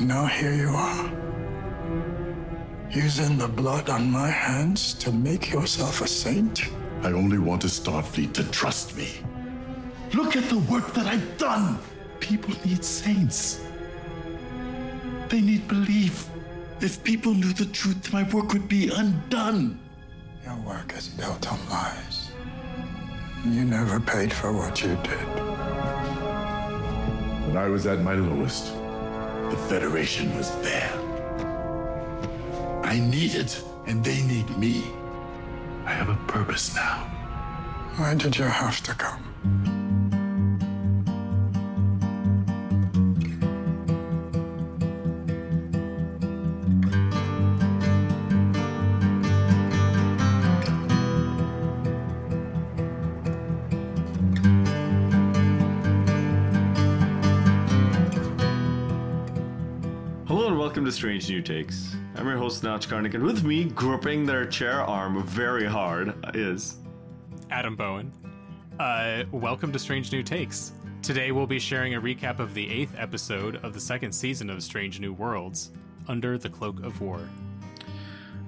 Now here you are. Using the blood on my hands to make yourself a saint? I only want Starfleet to trust me. Look at the work that I've done. People need saints. They need belief. If people knew the truth, my work would be undone. Your work is built on lies. You never paid for what you did. When I was at my lowest, the Federation was there. I need it, and they need me. I have a purpose now. Why did you have to come? Takes. I'm your host Nach Karnik, and with me, gripping their chair arm very hard, is Adam Bowen. Uh, welcome to Strange New Takes. Today we'll be sharing a recap of the eighth episode of the second season of Strange New Worlds, Under the Cloak of War.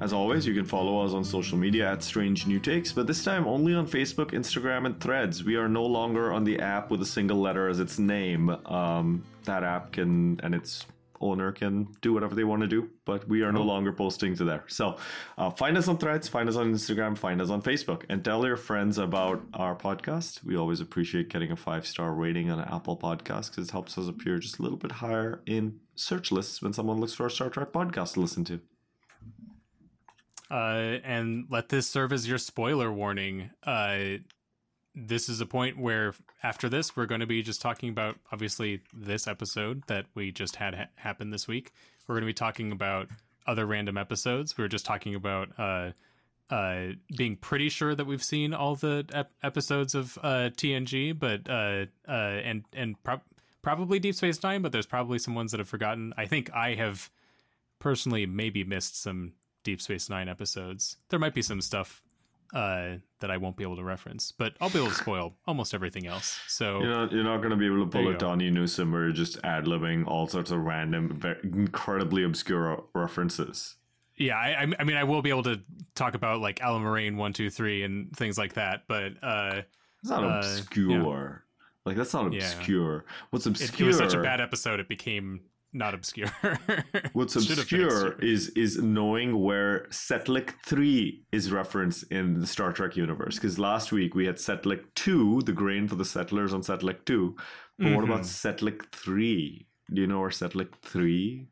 As always, you can follow us on social media at Strange New Takes, but this time only on Facebook, Instagram, and Threads. We are no longer on the app with a single letter as its name. Um, that app can and its owner can do whatever they want to do, but we are no longer posting to there. So uh, find us on Threads, find us on Instagram, find us on Facebook, and tell your friends about our podcast. We always appreciate getting a five star rating on Apple Podcasts because it helps us appear just a little bit higher in search lists when someone looks for a Star Trek podcast to listen to. Uh, and let this serve as your spoiler warning. Uh, this is a point where after this we're going to be just talking about obviously this episode that we just had ha- happen this week. We're going to be talking about other random episodes. We were just talking about uh uh being pretty sure that we've seen all the ep- episodes of uh tng but uh uh and and prob probably deep space nine but there's probably some ones that i've forgotten. I think i have personally maybe missed some deep space nine episodes. There might be some stuff uh, that I won't be able to reference, but I'll be able to spoil almost everything else. So You're not, you're not going to be able to pull a. Donnie Newsom where just ad libbing all sorts of random, incredibly obscure references. yeah, I, I- mean, I will be able to talk about like Alan Moraine one, two, three, and things like that. But uh, It's not Uh, obscure. Like that's not Yeah. obscure. What's it, obscure? it was such a bad episode, it became not obscure. What's Should have been obscure is is knowing where Setlik three is referenced in the Star Trek universe. Because last week we had Setlik two, the grain for the settlers on Setlik two. But what about Mm-hmm. Setlik three? Do you know where Setlik three?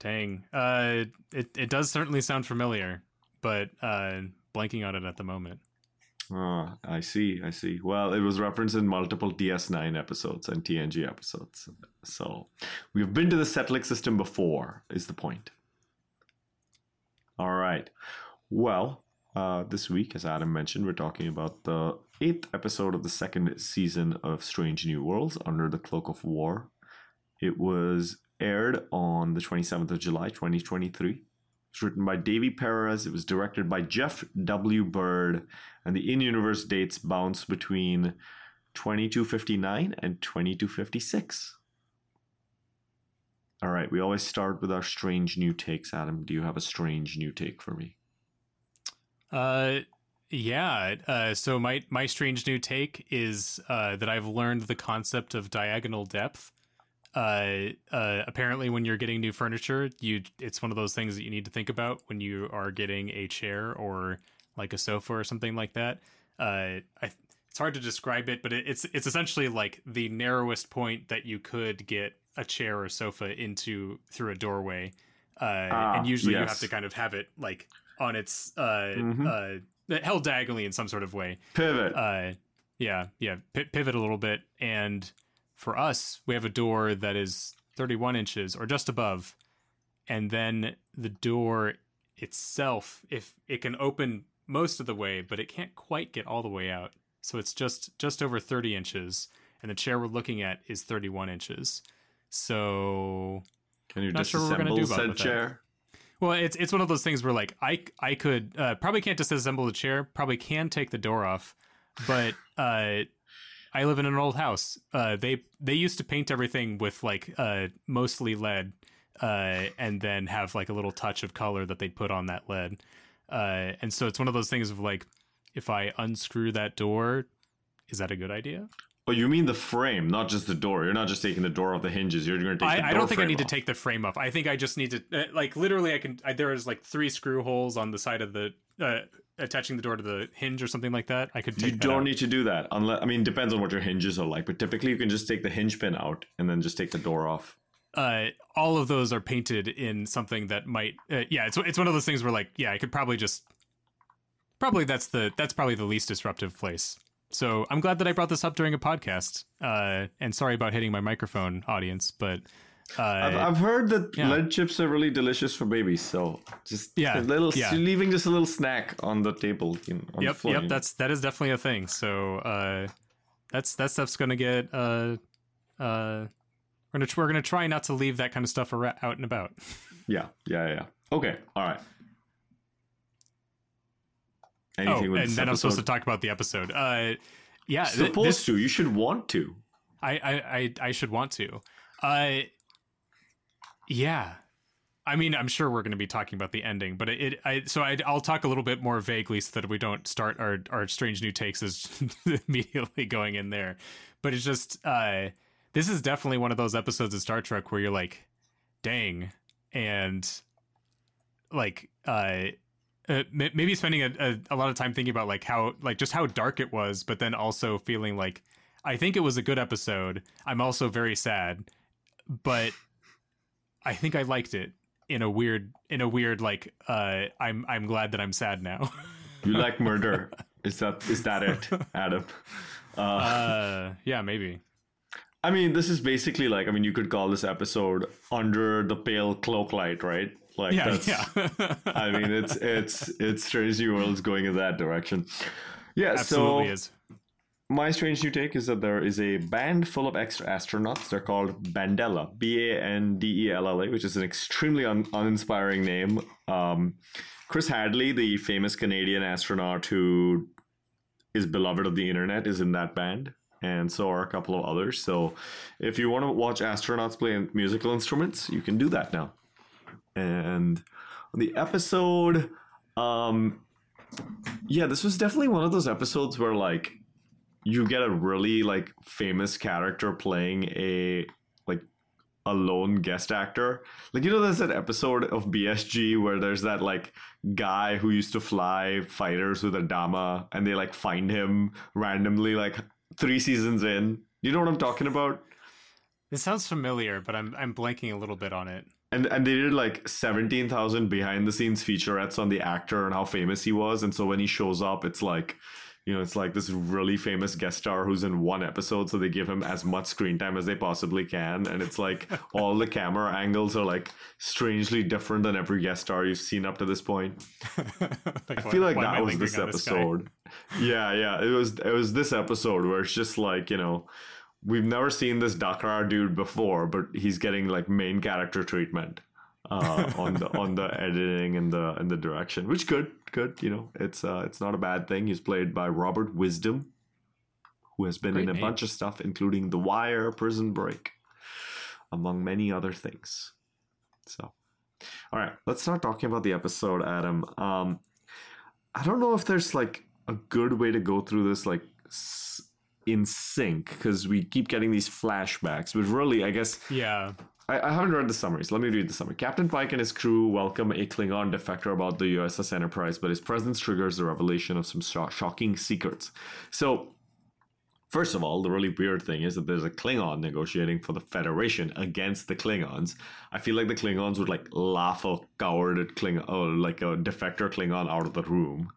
Dang, uh, it it does certainly sound familiar, but uh, blanking on it at the moment. Ah, I see, I see. Well, it was referenced in multiple DS9 episodes and TNG episodes. So we've been to the Setlik system before, is the point. All right. Well, uh, this week, as Adam mentioned, we're talking about the eighth episode of the second season of Strange New Worlds Under the Cloak of War. It was aired on the 27th of July, 2023. It was written by Davy Perez. It was directed by Jeff W. Byrd and the in-universe dates bounce between 2259 and 2256 all right we always start with our strange new takes adam do you have a strange new take for me Uh, yeah. Uh, so my my strange new take is uh, that I've learned the concept of diagonal depth. Uh, uh, apparently, when you're getting new furniture, you it's one of those things that you need to think about when you are getting a chair or like a sofa or something like that. Uh, I, it's hard to describe it, but it, it's it's essentially like the narrowest point that you could get a chair or sofa into through a doorway. Uh, Ah, and usually you have to kind of have it like on its uh, Mhm. uh, held diagonally in some sort of way. pivot Uh, yeah, yeah, P- pivot a little bit. And for us, we have a door that is 31 inches or just above, and then the door itself, if it can open most of the way, but it can't quite get all the way out. So it's just just over 30 inches, and the chair we're looking at is 31 inches. So can you not sure what we're gonna do about said with that. chair well, it's it's one of those things where like I I could uh, probably can't disassemble the chair, probably can take the door off, but uh, I live in an old house. Uh, they they used to paint everything with like uh, mostly lead, uh, and then have like a little touch of color that they'd put on that lead. Uh, and so it's one of those things of like, if I unscrew that door, is that a good idea? Oh, you mean the frame, not just the door. You're not just taking the door off the hinges. You're going to take. the I, I don't think I need to take the frame off. I think I just need to uh, like literally. I can. I, there is like three screw holes on the side of the uh, attaching the door to the hinge or something like that. I could take. You don't out. need to do that unless I mean depends on what your hinges are like, but typically you can just take the hinge pin out and then just take the door off. uh, all of those are painted in something that might uh, yeah it's it's one of those things where like yeah I could probably just probably that's the that's probably the least disruptive place. So I'm glad that I brought this up during a podcast. Uh, and sorry about hitting my microphone, audience, but uh, I've, I've heard that yeah. lead chips are really delicious for babies, so just Yeah, a little yeah. leaving just a little snack on the table. You know, on the yep, floor, yep, you know. that's that is definitely a thing. So uh, that's that stuff's gonna get uh, uh, we're gonna we're gonna try not to leave that kind of stuff out and about. yeah, yeah, yeah. Okay, all right. Anything oh, with and then I'm supposed to talk about the episode. Uh, yeah, th- supposed this- to. You should want to. I, I, I, I should want to. Uh, yeah. I mean, I'm sure we're going to be talking about the ending, but it, it I, so I, I'll talk a little bit more vaguely so that we don't start our, our strange new takes as immediately going in there. But it's just, uh, this is definitely one of those episodes of Star Trek where you're like, dang. And like, uh, uh, maybe spending a, a, a lot of time thinking about like how like just how dark it was but then also feeling like i think it was a good episode i'm also very sad but i think i liked it in a weird in a weird like uh i'm i'm glad that i'm sad now You like murder? is that is that it, Adam? Uh, uh yeah maybe I mean, this is basically like I mean, you could call this episode "Under the Pale Cloak Light," right? Like yeah that's. yeah I mean, it's it's it's Strange New Worlds going in that direction. Yeah. absolutely so is my strange new take is that there is a band full of extra astronauts. They're called Bandella, B A N D E L L A, which is an extremely un- uninspiring name. Um, Chris Hadfield, the famous Canadian astronaut who is beloved of the internet, is in that band, and so are a couple of others. So, if you want to watch astronauts play musical instruments, you can do that now. And the episode, um, yeah, this was definitely one of those episodes where like you get a really like famous character playing a like a lone guest actor. Like you know there's that episode of BSG where there's that like guy who used to fly fighters with Adama and they like find him randomly like 3 seasons in. You know what I'm talking about? it sounds familiar but i'm i'm blanking a little bit on it and and they did like 17,000 behind the scenes featurettes on the actor and how famous he was. And so when he shows up it's like you know it's like this really famous guest star who's in one episode. So they give him as much screen time as they possibly can. And it's like all the camera angles are like strangely different than every guest star you've seen up to this point. Like, I feel why- like why that was this episode. yeah, yeah, it was it was this episode where it's just like you know we've never seen this Dak'Rah dude before, but he's getting like main character treatment uh, on the on the editing and the and the direction, which good, good. You know, it's uh, it's not a bad thing. He's played by Robert Wisdom, who has been Great in a name. bunch of stuff, including The Wire, Prison Break, among many other things. So, all right, let's start talking about the episode, Adam. Um, I don't know if there's like a good way to go through this like s- in sync because we keep getting these flashbacks. But really, I guess yeah I, I haven't read the summaries. Let me read the summary. Captain Pike and his crew welcome a Klingon defector about the USS Enterprise, but his presence triggers the revelation of some sho- shocking secrets. So. First of all, the really weird thing is that there's a Klingon negotiating for the Federation against the Klingons. I feel like the Klingons would like laugh a cowarded Klingon, oh, like a defector Klingon out of the room.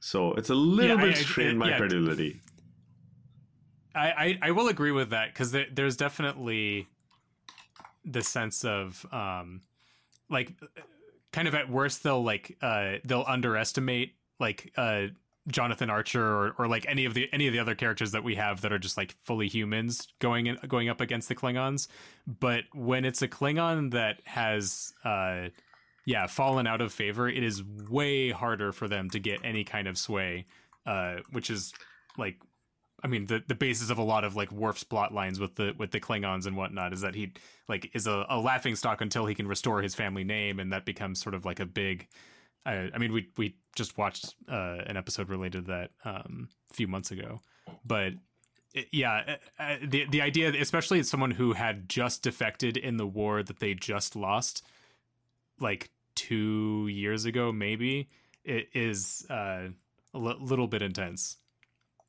So it's a little Yeah, I- bit I- strained my yeah. credulity. I, I, I will agree with that because there, there's definitely the sense of um like kind of at worst they'll like uh they'll underestimate like uh Jonathan Archer or, or like any of the any of the other characters that we have that are just like fully humans going in, going up against the Klingons. But when it's a Klingon that has uh yeah fallen out of favor it is way harder for them to get any kind of sway uh which is like I mean the the basis of a lot of like Worf's plot lines with the with the Klingons and whatnot is that he like is a, a laughing stock until he can restore his family name, and that becomes sort of like a big. I, I mean, we we just watched uh, an episode related to that um, a few months ago, but it- yeah, uh, the the idea, especially as someone who had just defected in the war that they just lost, like two years ago, maybe it is uh, a little bit intense.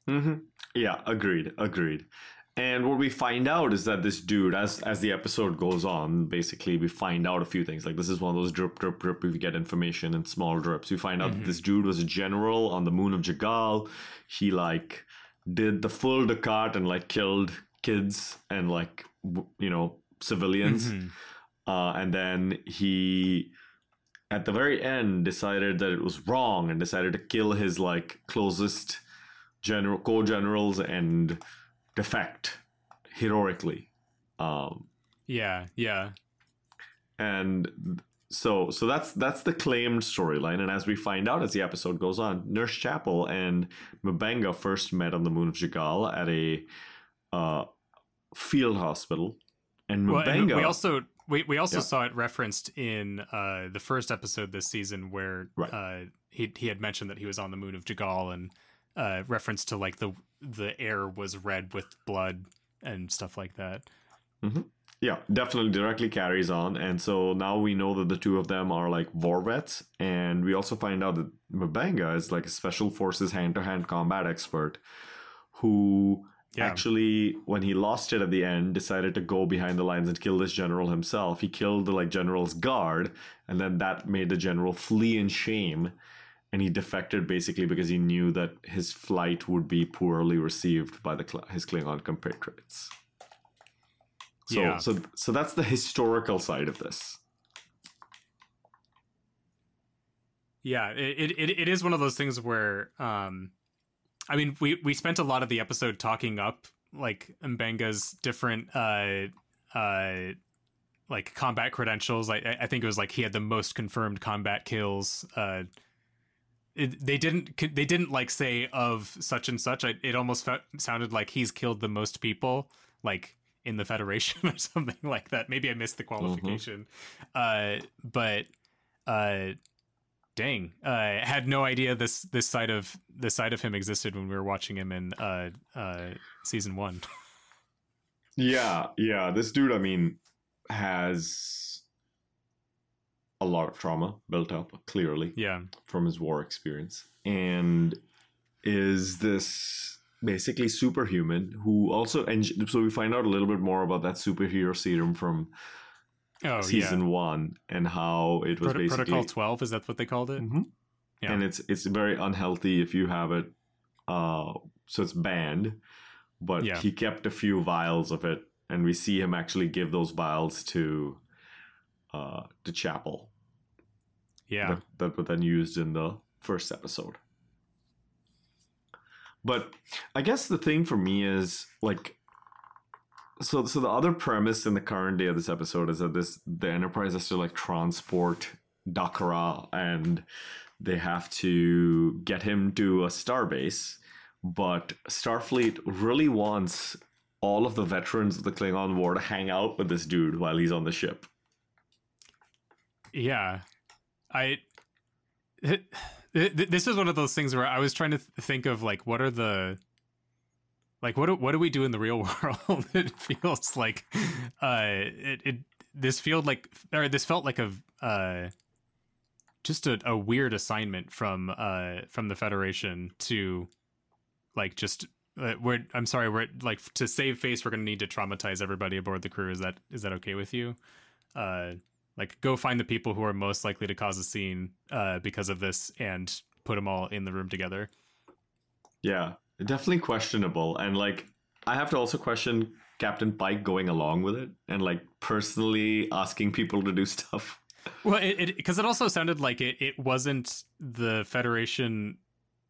Hmm Yeah, agreed, agreed. And what we find out is that this dude, as as the episode goes on, basically we find out a few things. Like this is one of those drip, drip, drip. We get information in small drips. We find out that this dude was a general on the moon of J'Gal. He like did the full Descartes and like killed kids and like w- you know civilians. Mhm. uh, and then he at the very end decided that it was wrong and decided to kill his like closest general core generals and defect heroically um, Yeah, yeah, and so so that's that's the claimed storyline and as we find out as the episode goes on nurse chapel and M'Benga first met on the moon of J'Gal at a uh, field hospital and Well, we also we, we also Yeah. saw it referenced in uh, the first episode this season where Right. uh, he he had mentioned that he was on the moon of J'Gal and uh, reference to like the the air was red with blood and stuff like that. Yeah, definitely directly carries on. And so now we know that the two of them are like war vets. And we also find out that M'Benga is like a special forces hand to hand combat expert who Yeah. actually, when he lost it at the end, decided to go behind the lines and kill this general himself. He killed the like general's guard, and then that made the general flee in shame. And he defected basically because he knew that his flight would be poorly received by the his Klingon compatriots. So, Yeah. so, so that's the historical side of this. Yeah, it, it it is one of those things where um I mean we we spent a lot of the episode talking up like M'Benga's different uh uh like combat credentials. I I think it was like he had the most confirmed combat kills. Uh it, they didn't they didn't like say of such and such. I, it almost fe- sounded like he's killed the most people like in the Federation or something like that. Maybe I missed the qualification. Uh but uh dang uh had no idea this this side of this side of him existed when we were watching him in uh uh season one Yeah, yeah. This dude, I mean, has a lot of trauma built up, clearly, yeah from his war experience. And is this basically superhuman who also, and so we find out a little bit more about that superhero serum from oh season yeah one and how it was Proto- basically. protocol 12 is that what they called it Mhm. Yeah. And it's it's very unhealthy if you have it. Uh, so it's banned. But Yeah. he kept a few vials of it, and we see him actually give those vials to uh, to Chapel. Yeah That, that were then used in the first episode. But I guess the thing for me is like so so the other premise in the current day of this episode is that this the Enterprise has to like transport Dakara and they have to get him to a starbase, but Starfleet really wants all of the veterans of the Klingon War to hang out with this dude while he's on the ship. yeah i th- th- this is one of those things where i was trying to think of like what are the like what do, what do we do in the real world? It feels like uh it, it this felt like or this felt like a uh just a, a weird assignment from uh from the federation to like just uh, we're i'm sorry we're like to save face we're gonna need to traumatize everybody aboard the crew. Is that is that okay with you? Uh like go find the people who are most likely to cause a scene uh because of this and put them all in the room together Yeah, definitely questionable. And like, I have to also question Captain Pike going along with it and like personally asking people to do stuff. Well, it because it, also sounded like it, it wasn't the Federation.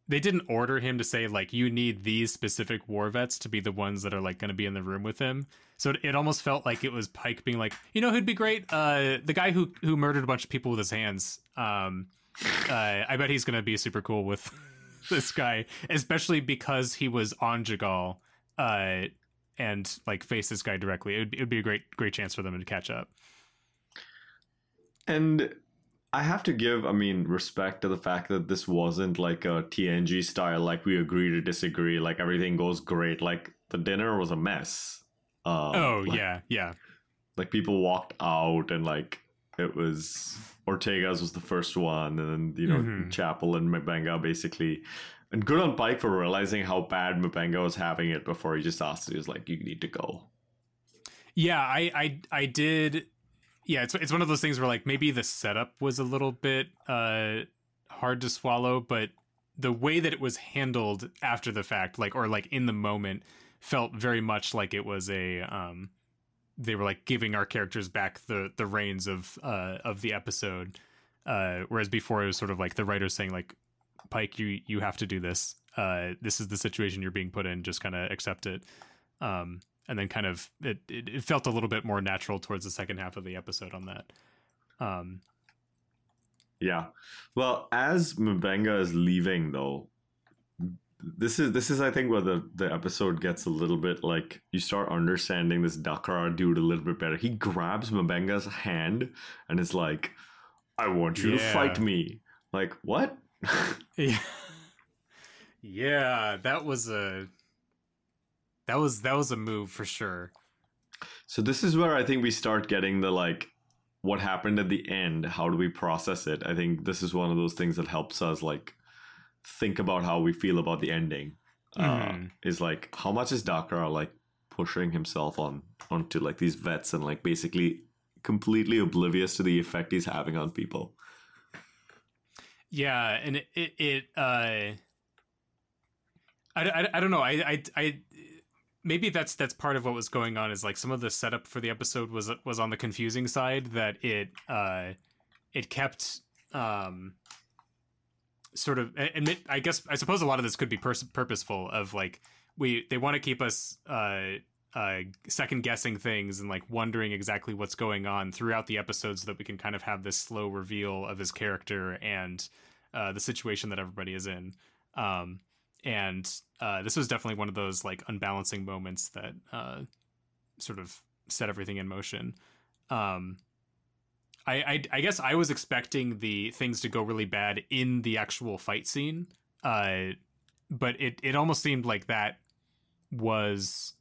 They didn't order him to say like you need these specific war vets to be the ones that are like going to be in the room with him. So it, it almost felt like it was Pike being like, you know, who'd be great? Uh, the guy who who murdered a bunch of people with his hands. Um, uh, I bet he's going to be super cool with this guy, especially because he was on J'Gal, uh, and like face this guy directly. It would, it would be a great great chance for them to catch up. And I have to give, I mean, respect to the fact that this wasn't like a TNG style, like we agree to disagree, like everything goes great. Like the dinner was a mess. Uh, oh like, yeah, yeah. Like people walked out and like it was Ortegas was the first one, and then you know Mhm. Chapel and M'Benga basically. And good on Pike for realizing how bad M'Benga was having it before he just asked, he was like, "You need to go." Yeah, I, I, I did. Yeah, it's it's one of those things where like maybe the setup was a little bit uh hard to swallow, but the way that it was handled after the fact, like or like in the moment, felt very much like it was a um they were like giving our characters back the the reins of uh of the episode. Uh whereas before it was sort of like the writers saying like Pike, you you have to do this. Uh this is the situation you're being put in, just kind of accept it. Um and then kind of it, it, it felt a little bit more natural towards the second half of the episode on that. Um, Yeah. Well, as M'Benga is leaving though, this is this is I think where the, the episode gets a little bit like you start understanding this Dak'Rah dude a little bit better. He grabs M'Benga's hand and is like, I want you to fight me. Like, what? yeah, yeah, that was a that was that was a move for sure. so this is where I think we start getting the like what happened at the end, how do we process it? I think this is one of those things that helps us like think about how we feel about the ending. Uh, Mhm. is like how much is Dak'Rah like pushing himself on onto like these vets and like basically completely oblivious to the effect he's having on people. Yeah, and it it, it uh, I, I, I don't know. I, I I maybe that's that's part of what was going on is like some of the setup for the episode was was on the confusing side that it uh it kept um sort of and it, I guess I suppose a lot of this could be pers- purposeful of like we they want to keep us uh uh second guessing things and like wondering exactly what's going on throughout the episode so that we can kind of have this slow reveal of his character and uh the situation that everybody is in. Um and uh this was definitely one of those like unbalancing moments that uh sort of set everything in motion. Um I, I I guess I was expecting the things to go really bad in the actual fight scene, uh, but it it almost seemed like that was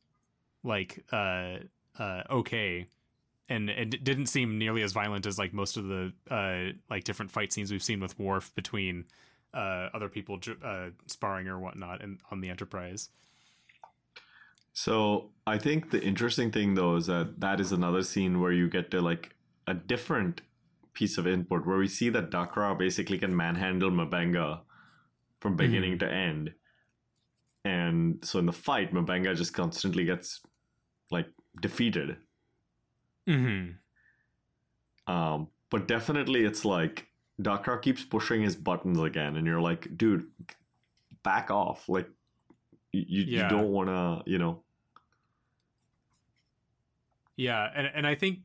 like uh uh okay, and it didn't seem nearly as violent as like most of the uh like different fight scenes we've seen with Worf between uh other people uh sparring or whatnot and on the Enterprise. So I think the interesting thing though is that that is another scene where you get to like a different piece of input where we see that Dak'Rah basically can manhandle M'Benga from beginning to end. And so in the fight, M'Benga just constantly gets like defeated. Mm-hmm. Um, but definitely it's like Dak'Rah keeps pushing his buttons again, and you're like, dude, back off. Like you, you, Yeah. you don't wanna, you know, Yeah, and and I think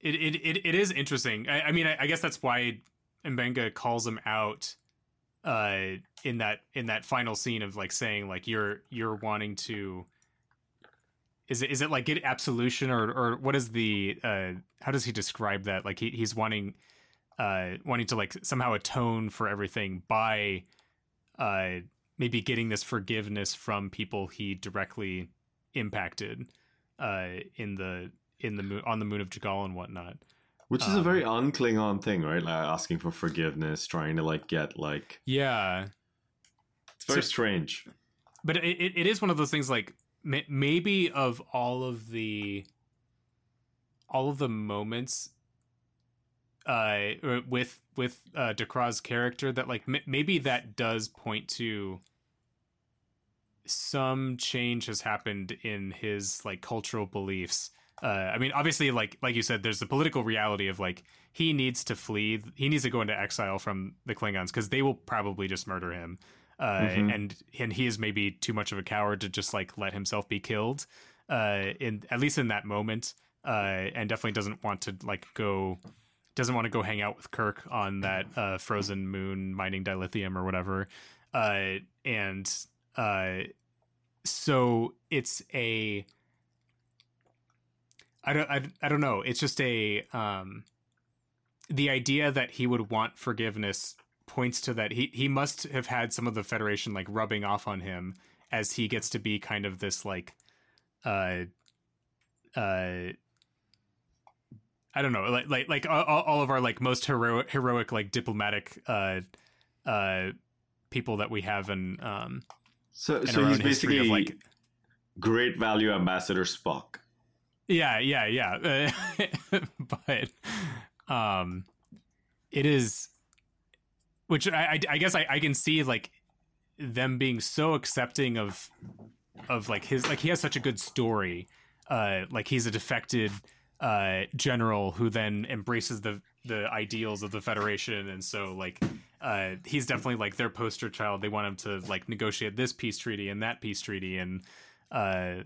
it it it, it is interesting. I, I mean, I, I guess that's why M'Benga calls him out uh in that in that final scene of like saying like you're you're wanting to is it is it like get absolution or or what is the uh how does he describe that like he, he's wanting uh wanting to like somehow atone for everything by uh maybe getting this forgiveness from people he directly impacted uh in the in the moon on the moon of J'Gal and whatnot. which is a Um, very un-Klingon thing, right? Like asking for forgiveness, trying to like get like Yeah, it's very So- strange. but it, it, it is one of those things like maybe of all of the all of the moments uh with with uh Dak'Rah's character that like m- maybe that does point to some change has happened in his like cultural beliefs uh i mean obviously like like you said there's the political reality of like he needs to flee he needs to go into exile from the klingons because they will probably just murder him uh Mhm. and and he is maybe too much of a coward to just like let himself be killed uh in at least in that moment uh and definitely doesn't want to like go doesn't want to go hang out with kirk on that uh frozen moon mining dilithium or whatever uh, and uh, so it's a I don't I, I don't know. It's just a um the idea that he would want forgiveness points to that he he must have had some of the federation like rubbing off on him as he gets to be kind of this like uh uh I don't know, like like like all, all of our like most heroic heroic like diplomatic uh uh people that we have in um So, in so he's basically of, like great value ambassador Spock. yeah yeah yeah uh, but um it is which I, I i guess I, I can see like them being so accepting of of like his like he has such a good story uh like he's a defected uh general who then embraces the the ideals of the federation. And so like uh he's definitely like their poster child. They want him to like negotiate this peace treaty and that peace treaty. And uh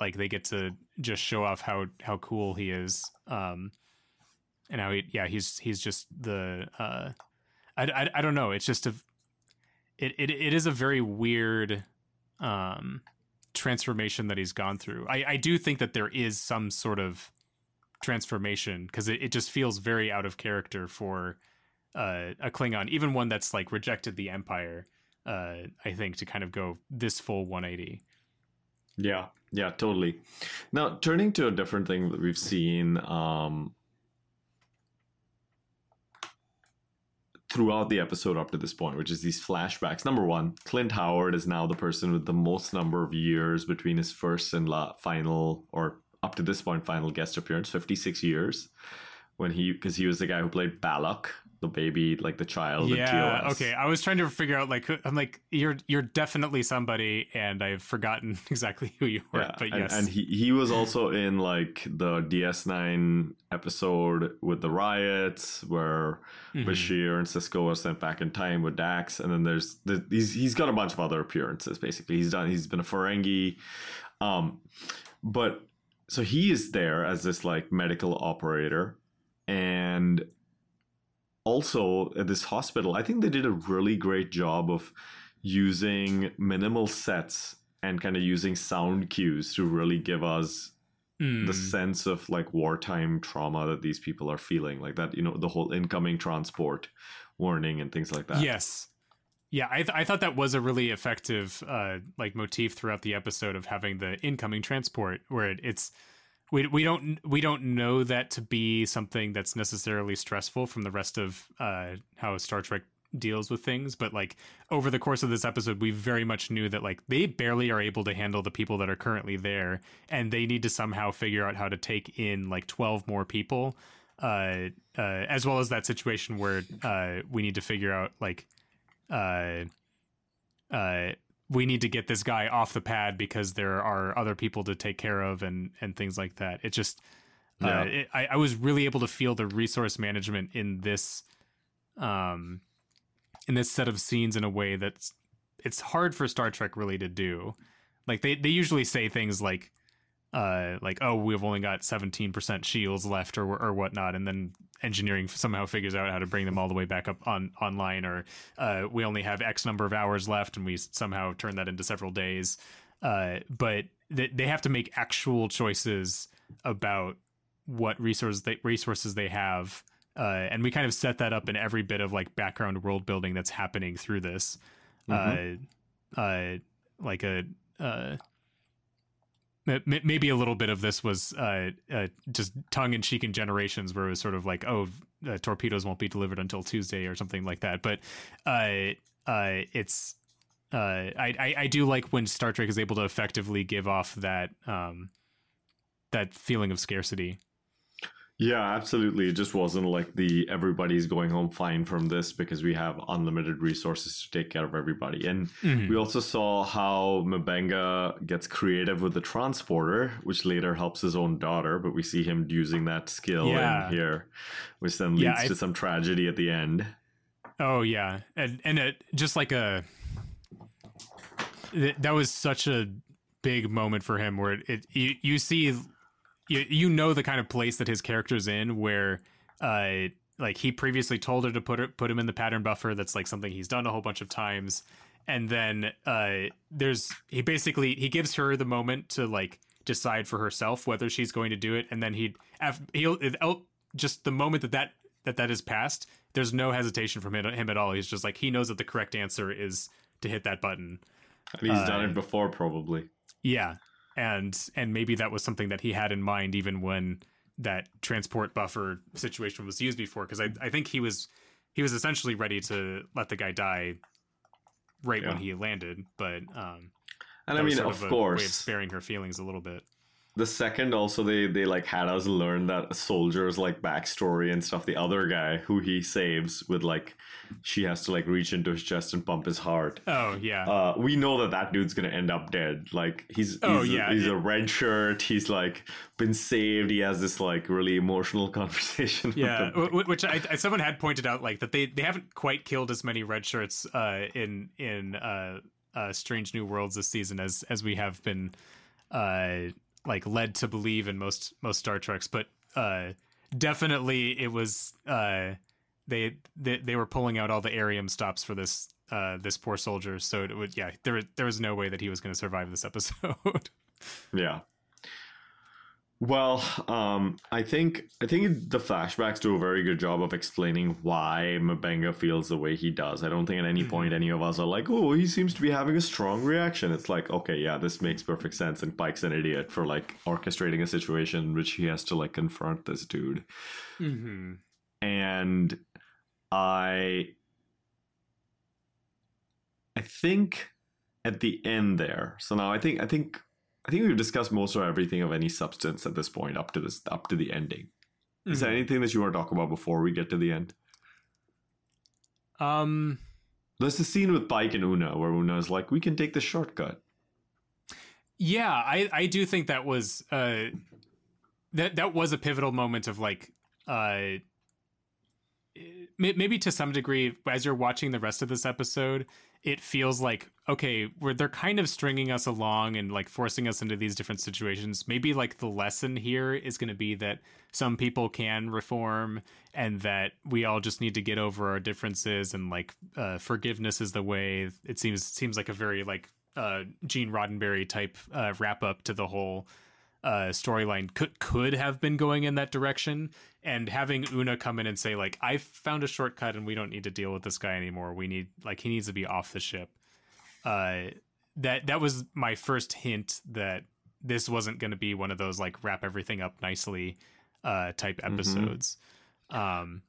like they get to just show off how how cool he is. Um and how he yeah he's he's just the uh i i, I don't know. It's just a it, it it is a very weird um transformation that he's gone through. I i do think that there is some sort of transformation because it, it just feels very out of character for uh a klingon even one that's like rejected the empire uh i think to kind of go this full 180 Yeah, yeah, totally. Now, turning to a different thing that we've seen um, throughout the episode up to this point, which is these flashbacks. Number one, Clint Howard is now the person with the most number of years between his first and la- final, or up to this point, final guest appearance 56 years. When he, because he was the guy who played Balok, the baby, like the child. in yeah TOS. okay i was trying to figure out like who, i'm like you're you're definitely somebody and i've forgotten exactly who you were Yeah, but and, yes and he, he was also in like the DS9 episode with the riots where Mhm. Bashir and Sisko are sent back in time with Dax, and then there's the, he's he's got a bunch of other appearances. Basically, he's done he's been a Ferengi, um, but so he is there as this like medical operator, and also at this hospital, I think they did a really great job of using minimal sets and kind of using sound cues to really give us Mm. the sense of like wartime trauma that these people are feeling like that you know the whole incoming transport warning and things like that Yes. Yeah, I, th- I thought that was a really effective uh, like motif throughout the episode of having the incoming transport, where it, it's we we don't we don't know that to be something that's necessarily stressful from the rest of uh, how Star Trek deals with things, but like over the course of this episode, we very much knew that like they barely are able to handle the people that are currently there, and they need to somehow figure out how to take in like twelve more people uh, uh, as well as that situation where uh, we need to figure out like uh, uh, we need to get this guy off the pad because there are other people to take care of and and things like that. It just Yeah. uh, it, I, I was really able to feel the resource management in this um in this set of scenes in a way that's it's hard for Star Trek really to do. Like they they usually say things like uh like oh we've only got 17% shields left or or whatnot and then engineering somehow figures out how to bring them all the way back up on online or uh we only have x number of hours left and we somehow turn that into several days. Uh but they, they have to make actual choices about what resources they resources they have uh and we kind of set that up in every bit of like background world building that's happening through this. Uh uh like a uh maybe a little bit of this was uh, uh, just tongue in cheek in generations, where it was sort of like, oh, uh, torpedoes won't be delivered until Tuesday or something like that. But uh, uh, it's uh, I, I I do like when Star Trek is able to effectively give off that um, that feeling of scarcity. Yeah absolutely it just wasn't like the everybody's going home fine from this because we have unlimited resources to take care of everybody and mm-hmm. we also saw how M'Benga gets creative with the transporter, which later helps his own daughter, but we see him using that skill Yeah. in here, which then leads Yeah, I- to some tragedy at the end. Oh yeah, and and it just like a th- that was such a big moment for him where it, it you, you see you you know the kind of place that his character's in where uh like he previously told her to put her, put him in the pattern buffer that's like something he's done a whole bunch of times and then uh, there's he basically he gives her the moment to like decide for herself whether she's going to do it, and then he he'll just the moment that that that that is passed, there's no hesitation from him, him at all. He's just like he knows that the correct answer is to hit that button. And he's uh, done it before, probably. Yeah, and and maybe that was something that he had in mind even when that transport buffer situation was used before because I, I think he was he was essentially ready to let the guy die right yeah. when he landed but um and i mean of, of course way of sparing her feelings a little bit the second also they they like had us learn that a soldier's like backstory and stuff the other guy who he saves with like she has to like reach into his chest and pump his heart. Oh yeah. Uh we know that that dude's gonna end up dead. Like he's oh he's, yeah he's a red shirt. He's like been saved. He has this like really emotional conversation yeah which I, I, someone had pointed out like that they they haven't quite killed as many red shirts uh in in uh uh strange new worlds this season as as we have been uh like led to believe in most most Star Treks, but uh, definitely it was uh, they, they they were pulling out all the Arium stops for this uh, this poor soldier. So it would yeah there there was no way that he was going to survive this episode. yeah, well, um, I think I think the flashbacks do a very good job of explaining why M'Benga feels the way he does. I don't think at any mm-hmm. point any of us are like, "Oh, he seems to be having a strong reaction." It's like, okay, yeah, this makes perfect sense. And Pike's an idiot for like orchestrating a situation in which he has to like confront this dude. Mm-hmm. And I, I think at the end there. So now I think I think I think we've discussed most of everything of any substance at this point up to this up to the ending. Is mm-hmm. there anything that you want to talk about before we get to the end? Um, there's the scene with Pike and Una where Una is like, "We can take the shortcut." Yeah, I I do think that was uh that that was a pivotal moment of like uh maybe to some degree as you're watching the rest of this episode it feels like okay where they're kind of stringing us along and like forcing us into these different situations. Maybe like the lesson here is going to be that some people can reform and that we all just need to get over our differences and like uh, forgiveness is the way. It seems seems like a very like uh, gene roddenberry type uh, wrap up to the whole uh, storyline could could have been going in that direction and having Una come in and say like I found a shortcut and we don't need to deal with this guy anymore. We need like he needs to be off the ship. Uh, that that was my first hint that this wasn't going to be one of those like wrap everything up nicely uh, type mm-hmm. episodes. Mm-hmm. Um,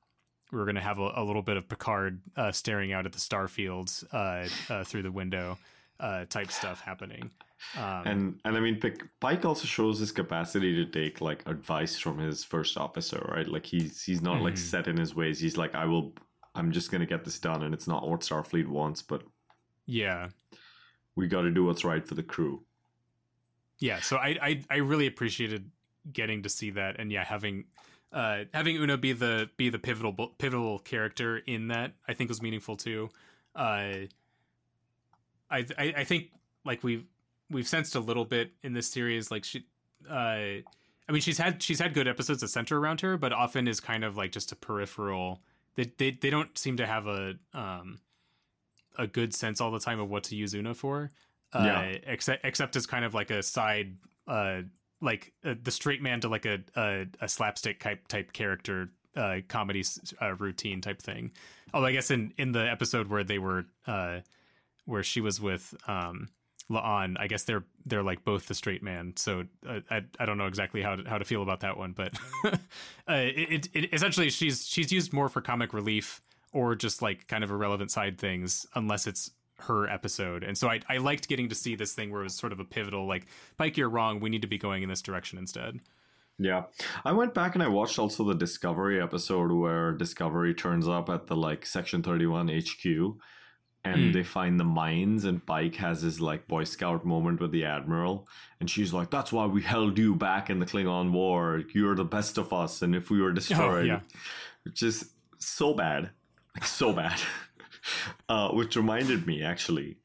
we are going to have a, a, little bit of Picard uh, staring out at the starfields uh, uh, through the window uh, type stuff happening. Um, and and I mean, Pike also shows his capacity to take like advice from his first officer, right? Like he's he's not mm-hmm. like set in his ways. He's like, I will, I'm just gonna get this done, and it's not what Starfleet wants, but yeah, we got to do what's right for the crew. Yeah, so I, I I really appreciated getting to see that, and yeah, having uh having Una be the be the pivotal pivotal character in that I think was meaningful too. Uh, I, I I think like we've we've sensed a little bit in this series like she uh I mean she's had she's had good episodes that center around her but often is kind of like just a peripheral they they, they don't seem to have a um a good sense all the time of what to use Una for uh yeah. except except as kind of like a side uh like uh, the straight man to like a a, a slapstick type type character uh comedy uh, routine type thing although i guess in in the episode where they were uh where she was with um La'an, I guess they're they're like both the straight man. So uh, I I don't know exactly how to how to feel about that one, but uh, it, it, it, essentially she's she's used more for comic relief or just like kind of irrelevant side things, unless it's her episode. And so I I liked getting to see this thing where it was sort of a pivotal like Pike, you're wrong. We need to be going in this direction instead. Yeah. I went back and I watched also the Discovery episode where Discovery turns up at the like Section 31 HQ and mm. they find the mines and Pike has his like Boy Scout moment with the Admiral and she's like, That's why we held you back in the Klingon War. You're the best of us, and if we were destroyed oh, yeah. which is so bad. Like so bad. uh, which reminded me actually,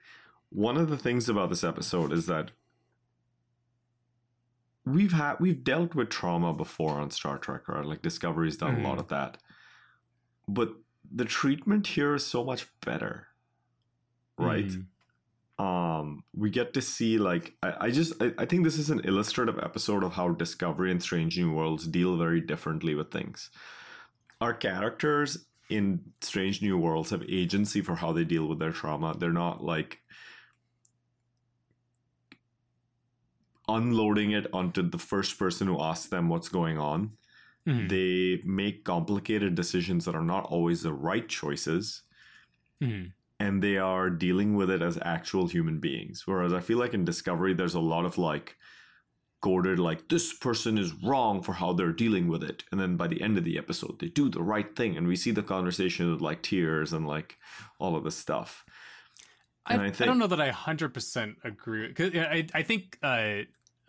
one of the things about this episode is that we've had we've dealt with trauma before on Star Trek, right? Like Discovery's done mm. a lot hmm. of that. But the treatment here is so much better right? Mm. um we get to see like i, I just I, I think this is an illustrative episode of how discovery and strange new worlds deal very differently with things our characters in strange new worlds have agency for how they deal with their trauma they're not like unloading it onto the first person who asks them what's going on Mhm. they make complicated decisions that are not always the right choices Mhm. And they are dealing with it as actual human beings. Whereas I feel like in Discovery, there's a lot of like coded, like, this person is wrong for how they're dealing with it. And then by the end of the episode, they do the right thing. And we see the conversation with like tears and like all of this stuff. I, And I I, think- don't know that I hundred percent agree because I I think uh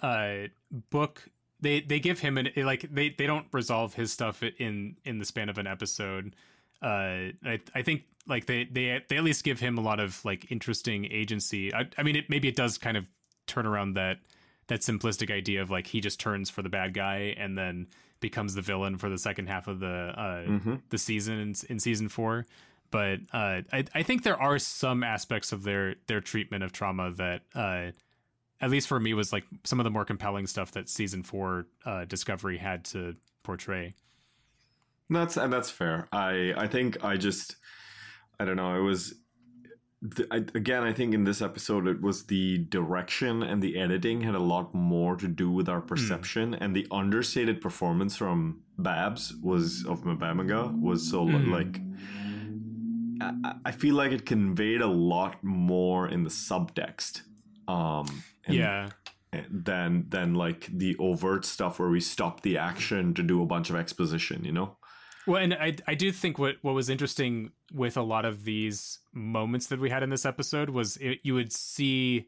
uh book they they give him an like they they don't resolve his stuff in in the span of an episode. Uh, I I think like they they they at least give him a lot of like interesting agency. I I mean it maybe it does kind of turn around that that simplistic idea of like he just turns for the bad guy and then becomes the villain for the second half of the uh Mhm. the season in, in season four. But uh, I I think there are some aspects of their their treatment of trauma that uh, at least for me was like some of the more compelling stuff that season four uh, Discovery had to portray. That's and that's fair. I I think I just I don't know. It was I, again. I think in this episode it was the direction and the editing had a lot more to do with our perception, and the understated performance from Babs was of M'Benga was so Mm. like. I, I feel like it conveyed a lot more in the subtext. Um, and- yeah, than than like the overt stuff where we stop the action to do a bunch of exposition. You know. Well, and I I do think what what was interesting with a lot of these moments that we had in this episode was it, you would see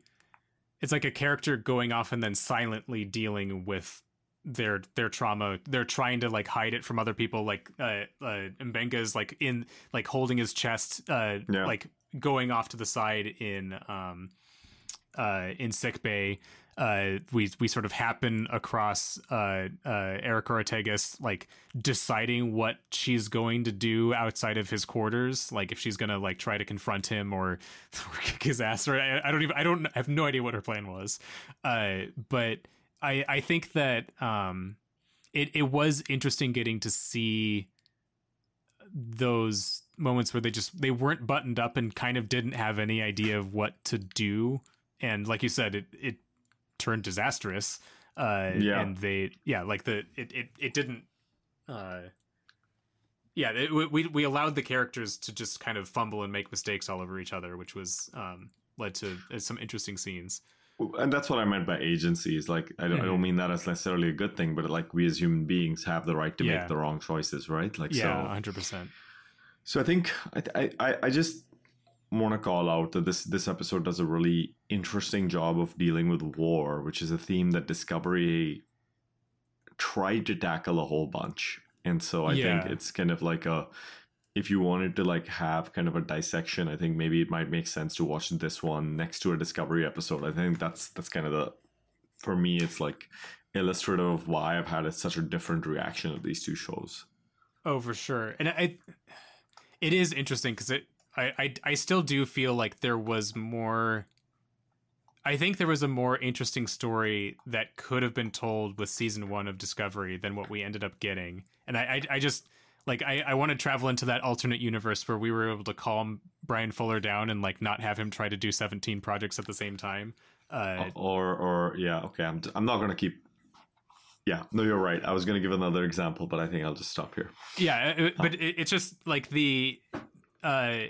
it's like a character going off and then silently dealing with their their trauma. They're trying to like hide it from other people. Like uh, uh M'Benga is like in like holding his chest, uh, Yeah. like going off to the side in um uh in sick bay. Uh, we we sort of happen across uh, uh, Erica Ortegas like deciding what she's going to do outside of his quarters, like if she's gonna like try to confront him or, or kick his ass, or I, I don't even I don't I have no idea what her plan was, uh, but I I think that um, it it was interesting getting to see those moments where they just they weren't buttoned up and kind of didn't have any idea of what to do and like you said it it turned disastrous uh Yeah. and they yeah like the it it, it didn't uh yeah it, we- we we allowed the characters to just kind of fumble and make mistakes all over each other which was um led to uh, some interesting scenes and that's what I meant by agencies. Like, I don't, I Mm-hmm. don't mean that as necessarily a good thing, but like we as human beings have the right to Yeah. make the wrong choices, right? Like, yeah so. 100% So I think I, I, I just want to call out that this this episode does a really interesting job of dealing with war, which is a theme that Discovery tried to tackle a whole bunch. And so I Yeah. think it's kind of like a if you wanted to like have kind of a dissection, I think maybe it might make sense to watch this one next to a Discovery episode. I think that's that's kind of the for me it's like illustrative of why I've had a, such a different reaction of these two shows. Oh, for sure. And I, it is interesting because it, I, I, I still do feel like there was more. I think there was a more interesting story that could have been told with season one of Discovery than what we ended up getting. And I, I, I just like I, I want to travel into that alternate universe where we were able to calm Brian Fuller down and like not have him try to do seventeen projects at the same time. Uh, or or yeah okay i'm, I'm not gonna keep yeah no you're right i was gonna give another example but i think i'll just stop here yeah but it's just like the uh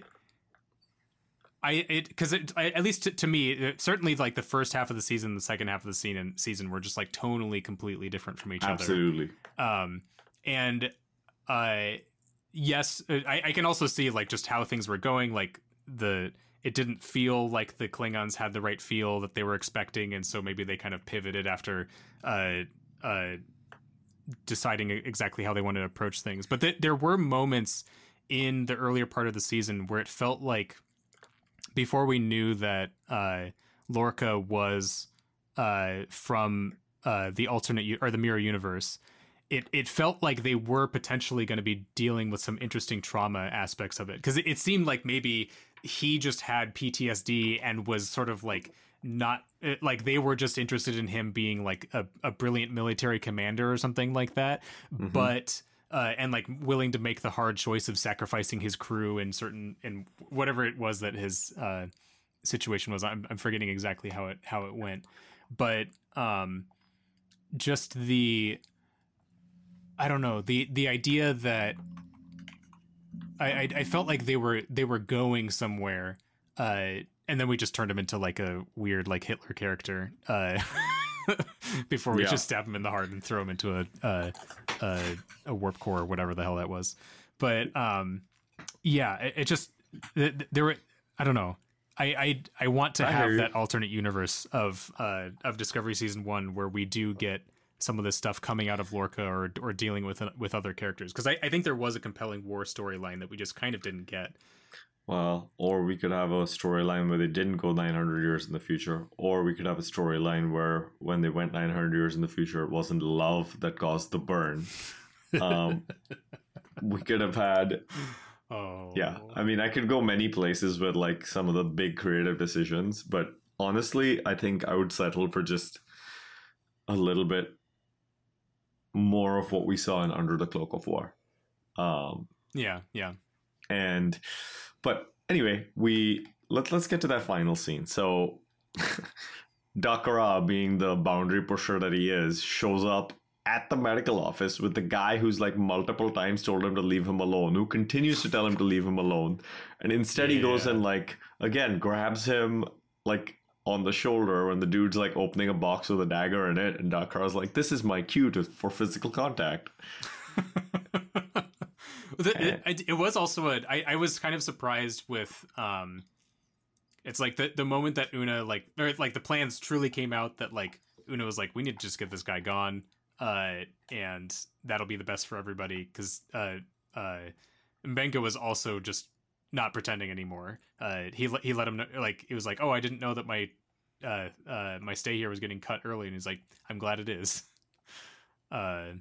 i it because it I, at least to, to me it, certainly like the first half of the season the second half of the season season were just like tonally completely different from each absolutely other Absolutely. um and uh yes uh, I, I can also see like just how things were going like the it didn't feel like the klingons had the right feel that they were expecting and so maybe they kind of pivoted after uh uh deciding exactly how they wanted to approach things but th- there were moments in the earlier part of the season where it felt like before we knew that uh lorca was uh from uh the alternate u- or the mirror universe it it felt like they were potentially going to be dealing with some interesting trauma aspects of it. Because it, it seemed like maybe he just had PTSD and was sort of like not eh, like they were just interested in him being like a, a brilliant military commander or something like that. But uh, and like willing to make the hard choice of sacrificing his crew and certain and whatever it was that his uh, situation was I'm, I'm forgetting exactly how it how it went but um just the i don't know the the idea that I, I i felt like they were they were going somewhere uh and then we just turned him into like a weird like hitler character uh before we Yeah. just stab him in the heart and throw him into a uh a, a warp core or whatever the hell that was. But um yeah it, it just th- th- there were i don't know. I, I I want to I have that alternate universe of uh of Discovery season one where we do get some of this stuff coming out of Lorca or or dealing with with other characters. Because I, I think there was a compelling war storyline that we just kind of didn't get. Well, or we could have a storyline where they didn't go 900 years in the future, or we could have a storyline where when they went 900 years in the future, it wasn't love that caused the burn. Um, we could have had, Oh yeah. I mean, I could go many places with like some of the big creative decisions, but honestly, I think I would settle for just a little bit more of what we saw in Under the Cloak of War. Um, yeah yeah and but anyway we let, let's get to that final scene. So Dak'Rah being the boundary pusher that he is shows up at the medical office with the guy who's like multiple times told him to leave him alone who continues to tell him to leave him alone. And instead he goes and like again grabs him like on the shoulder when the dude's like opening a box with a dagger in it. And Dak'Rah's like this is my cue to, for physical contact The- it, it was also a I, I was kind of surprised with um it's like the the moment that una like or like the plans truly came out that like una was like we need to just get this guy gone uh and that'll be the best for everybody because uh uh M'Benga was also just not pretending anymore. Uh he let- he let him know like he was like oh i didn't know that my uh uh my stay here was getting cut early and he's like i'm glad it is. Uh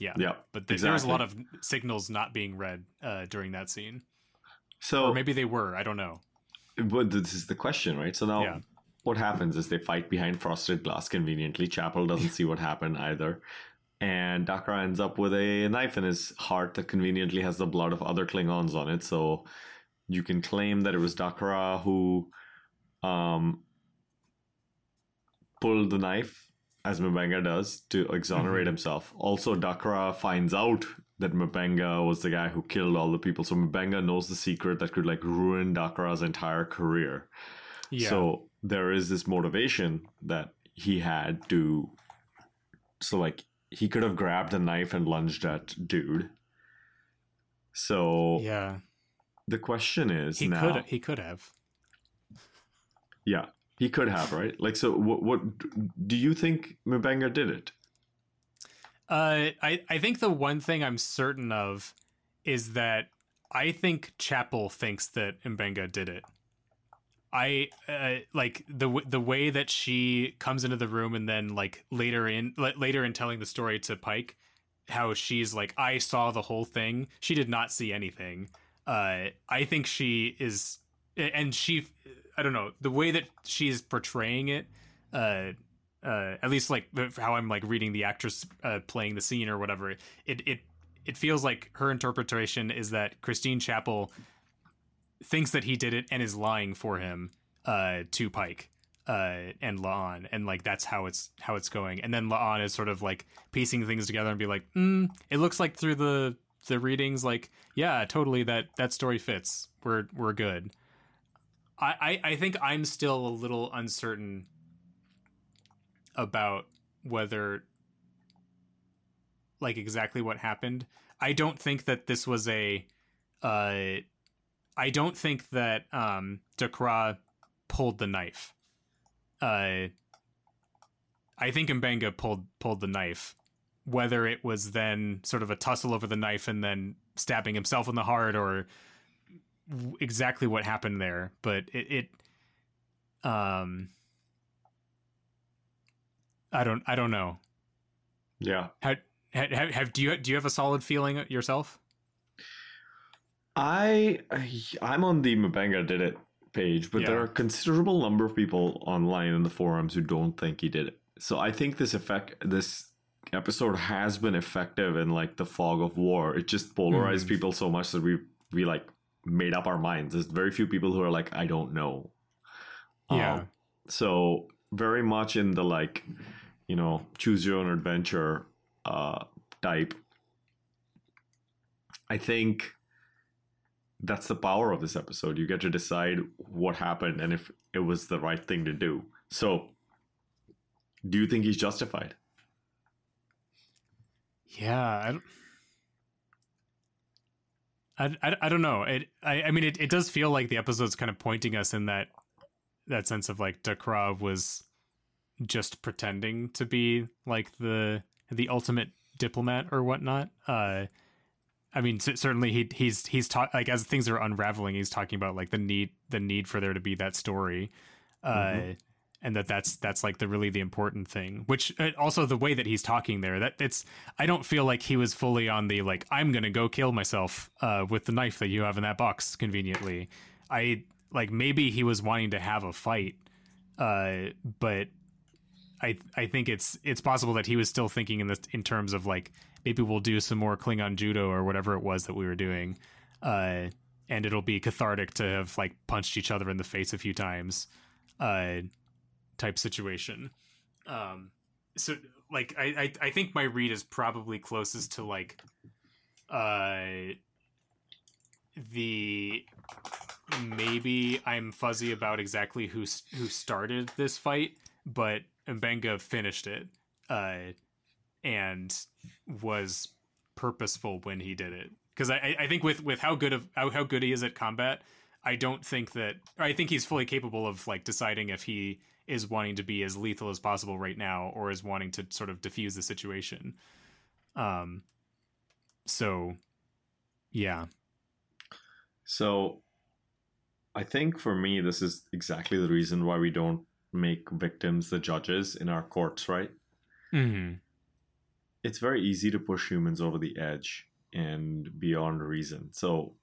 yeah yeah but th- there was a lot of signals not being read uh, during that scene, so or maybe they were. I don't know. But this is the question, right? So now, Yeah. what happens is they fight behind frosted glass conveniently. Chapel doesn't see what happened either. And Dak'Rah ends up with a knife in his heart that conveniently has the blood of other Klingons on it. So you can claim that it was Dak'Rah who um, pulled the knife, as M'Benga does, to exonerate mm-hmm. himself. Also, Dak'Rah finds out that M'Benga was the guy who killed all the people. So M'Benga knows the secret that could like ruin Dak'Rah's entire career. Yeah. So there is this motivation that he had to. So like he could have grabbed a knife and lunged at dude. So yeah, the question is he now. could he could have. Yeah, he could have, right? Like, so what? What do you think M'Benga did it? Uh, I I think the one thing I'm certain of is that I think Chapel thinks that M'Benga did it. I uh, like the w- the way that she comes into the room and then like later in la- later in telling the story to Pike, how she's like I saw the whole thing. She did not see anything. Uh, I think she is, and she, I don't know the way that she's portraying it. Uh, uh, at least like how I'm like reading the actress uh, playing the scene or whatever. It it it feels like her interpretation is that Christine Chapel thinks that he did it and is lying for him uh, to Pike uh, and La'an, and like that's how it's how it's going. And then La'an is sort of like piecing things together and be like, mm, it looks like through the the readings, like yeah, totally that that story fits. We're we're good. I, I, think I'm still a little uncertain about whether like exactly what happened. I don't think that this was a uh I don't think that um Dak'Rah pulled the knife. Uh I think M'Benga pulled pulled the knife. Whether it was then sort of a tussle over the knife and then stabbing himself in the heart or exactly what happened there, but it, it um I don't I don't know. Yeah. How have, have do you do you have a solid feeling yourself? I I'm on the M'Benga did it page, but Yeah. there are a considerable number of people online in the forums who don't think he did it. So I think this effect this episode has been effective in like the fog of war. It just polarized Mhm. people so much that we we like made up our minds. There's very few people who are like, I don't know. Yeah. Um, so very much in the like, you know, choose your own adventure uh type. I think that's the power of this episode. You get to decide what happened and if it was the right thing to do. So, do you think he's justified? Yeah, I don't, I, I, I don't know. It I, I mean it, it does feel like the episode's kind of pointing us in that that sense of like Dak'Rah was just pretending to be like the the ultimate diplomat or whatnot. Uh I mean certainly he he's he's taught like as things are unraveling he's talking about like the need the need for there to be that story. Uh Mhm. And that that's that's like the really the important thing which uh, also the way that he's talking there that it's i don't feel like he was fully on the like i'm gonna go kill myself uh with the knife that you have in that box conveniently. I like maybe he was wanting to have a fight uh but i i think it's it's possible that he was still thinking in this in terms of like maybe we'll do some more klingon judo or whatever it was that we were doing uh and it'll be cathartic to have like punched each other in the face a few times uh type situation. Um, so like I, I I think my read is probably closest to like uh the maybe I'm fuzzy about exactly who who started this fight, but M'Benga finished it uh and was purposeful when he did it because I I- think with with how good of how, how good he is at combat I don't think that I think he's fully capable of like deciding if he is wanting to be as lethal as possible right now or is wanting to sort of diffuse the situation. Um so yeah. So, I think for me, this is exactly the reason why we don't make victims the judges in our courts, right? Mm-hmm. It's very easy to push humans over the edge and beyond reason. So,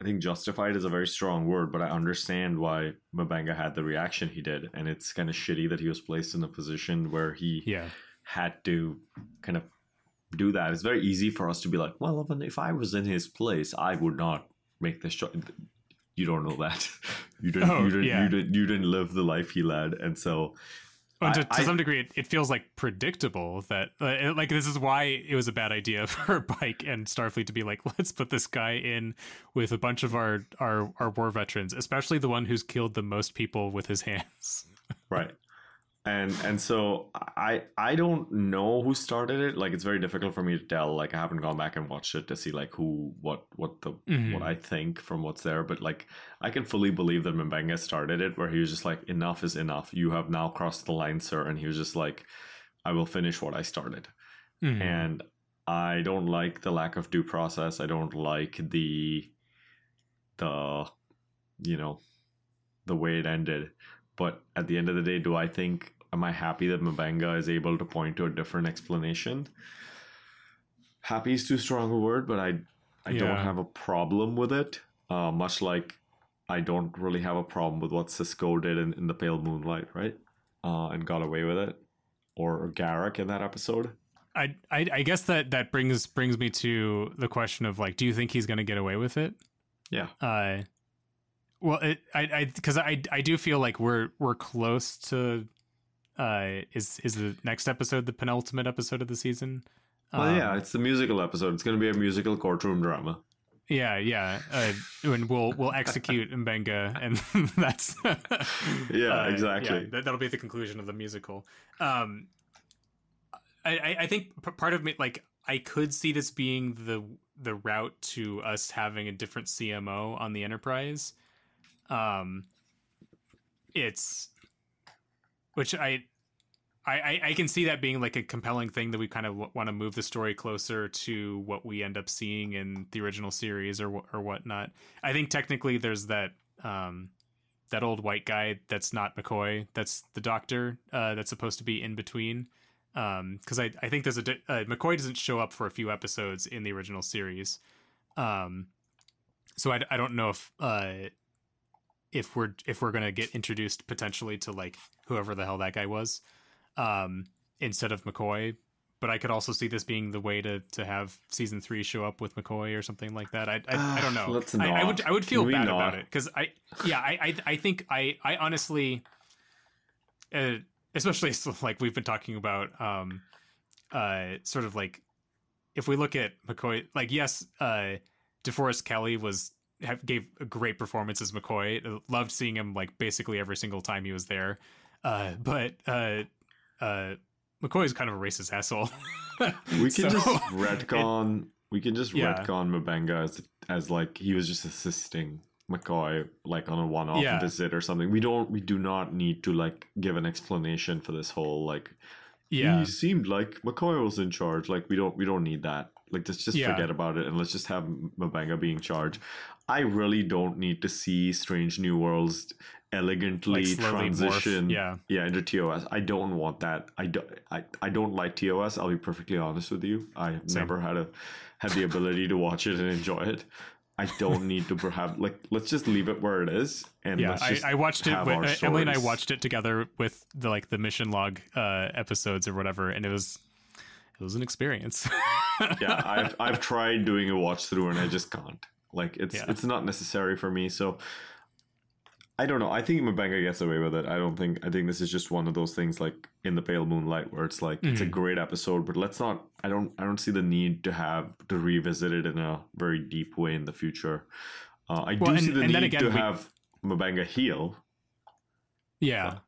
I think justified is a very strong word, but I understand why M'Benga had the reaction he did. And it's kind of shitty that he was placed in a position where he Yeah. had to kind of do that. It's very easy for us to be like, well, if, if I was in his place, I would not make this choice. You don't know that. You didn't. Oh, you didn't. yeah. You didn't. You didn't live the life he led, and so Well, to, I- to some degree, it, it feels like predictable that, uh, like, this is why it was a bad idea for Pike and Starfleet to be like, let's put this guy in with a bunch of our our our war veterans, especially the one who's killed the most people with his hands. right and and so i i don't know who started it like it's very difficult for me to tell like i haven't gone back and watched it to see like who what what the Mhm. what i think from what's there but like i can fully believe that M'Benga started it where he was just like enough is enough you have now crossed the line sir and he was just like i will finish what i started Mhm. and I don't like the lack of due process. I don't like the the you know the way it ended. But at the end of the day, do I think am I happy that M'Benga is able to point to a different explanation? Happy is too strong a word, but I I don't have a problem with it. Uh, much like I don't really have a problem with what Sisko did in, in the Pale Moonlight, right? Uh, and got away with it, or Garak in that episode. I, I I guess that that brings brings me to the question of like, do you think he's going to get away with it? Yeah. Uh, well, it, I I because I I do feel like we're we're close to. Uh, is is the next episode the penultimate episode of the season? Well, Um, yeah, it's the musical episode. It's going to be a musical courtroom drama. Yeah, yeah. Uh, and we'll we'll execute M'Benga, and that's Yeah, Uh, exactly. that, that'll be the conclusion of the musical. Um, I I, I think part of me like I could see this being the the route to us having a different CMO on the Enterprise. Um, it's which I. I, I- can see that being like a compelling thing that we kind of want to move the story closer to what we end up seeing in the original series or or whatnot. I think technically there's that um, that old white guy that's not McCoy. That's the doctor uh, that's supposed to be in between. because I I think there's a uh, McCoy doesn't show up for a few episodes in the original series, um, so I, I don't know if uh if we're if we're gonna get introduced potentially to like whoever the hell that guy was, um, instead of McCoy. But I could also see this being the way to to have season three show up with McCoy or something like that. I I, I don't know. Let's I, I would I would feel we bad not? about it because I yeah I, I I think I I honestly, uh, especially like we've been talking about um, uh, sort of like if we look at McCoy like yes uh, DeForest Kelley was have, gave a great performance as McCoy. Loved seeing him like basically every single time he was there. Uh, but uh, uh, McCoy is kind of a racist asshole. We can So, just retcon. we can just Yeah. retcon M'Benga as as like he was just assisting McCoy like on a one-off Yeah. visit or something. We don't. We do not need to like give an explanation for this whole like. yeah, He seemed like McCoy was in charge. Like we don't. We don't need that. Like let's just Yeah. forget about it and let's just have M'Benga being in charge. I really don't need to see Strange New Worlds elegantly Like, morph, transition yeah. yeah into TOS. I don't want that. I don't I, I don't like TOS. I'll be perfectly honest with you. I have Same. never had a had the ability to watch it and enjoy it. I don't need to perhaps like let's just leave it where it is and yeah. let's I, just I watched it. With, uh, Emily and I watched it together with the like the mission log uh, episodes or whatever, and it was it was an experience. yeah, I've I've tried doing a watch through and I just can't. Like it's Yeah. it's not necessary for me. So I don't know. I think M'Benga gets away with it. I don't think. I think this is just one of those things like in the Pale Moonlight where it's like it's a Mhm. great episode, but let's not. I don't. I don't see the need to have to revisit it in a very deep way in the future. Uh, I Well, do see the need again, to we- have M'Benga heal. Yeah.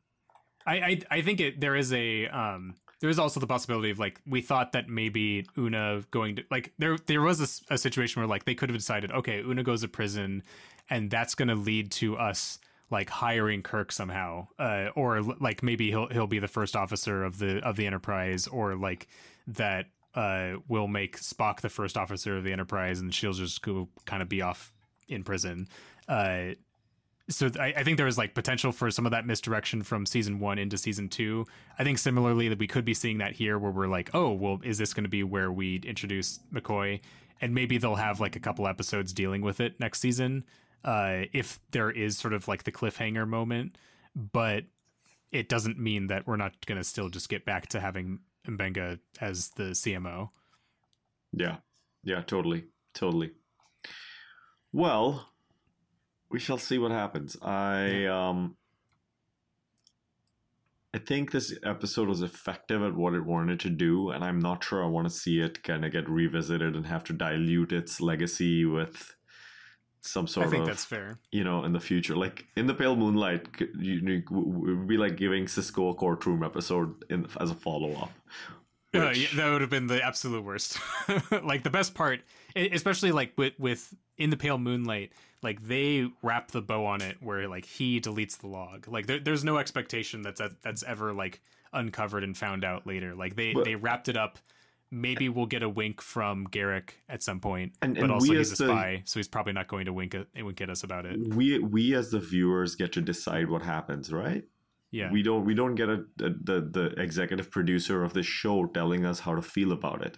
I, I I think it there is a um there is also the possibility of like we thought that maybe Una going to like there there was a situation where like they could have decided okay Una goes to prison and that's going to lead to us like hiring Kirk somehow uh or like maybe he'll he'll be the first officer of the of the Enterprise or like that uh will make Spock the first officer of the Enterprise and she'll just go kind of be off in prison uh so I, I think was like potential for some of that misdirection from season one into season two. I think similarly that we could be seeing that here, where we're like, oh, well, is this going to be where we introduce McCoy, and maybe they'll have like a couple episodes dealing with it next season, uh, if there is sort of like the cliffhanger moment. But it doesn't mean that we're not going to still just get back to having M'Benga as the CMO. Yeah, yeah, totally, totally. Well, we shall see what happens. I um, I think this episode was effective at what it wanted to do, and I'm not sure I want to see it kind of get revisited and have to dilute its legacy with some sort of. I think of that's fair. you know, in the future. Like in the Pale Moonlight, you, you would be like giving Sisko a courtroom episode in as a follow up. Uh, yeah, that would have been the absolute worst. like the best part, especially like with with in the pale moonlight, like they wrap the bow on it where like he deletes the log. Like there, there's no expectation that's that's ever like uncovered and found out later. Like they But- they wrapped it up. Maybe we'll get a wink from Garak at some point, And- but and also he's a as the- spy, so he's probably not going to wink at, wink at us about it. We we as the viewers get to decide what happens, right? Yeah, We don't we don't get a, a the the executive producer of the show telling us how to feel about it.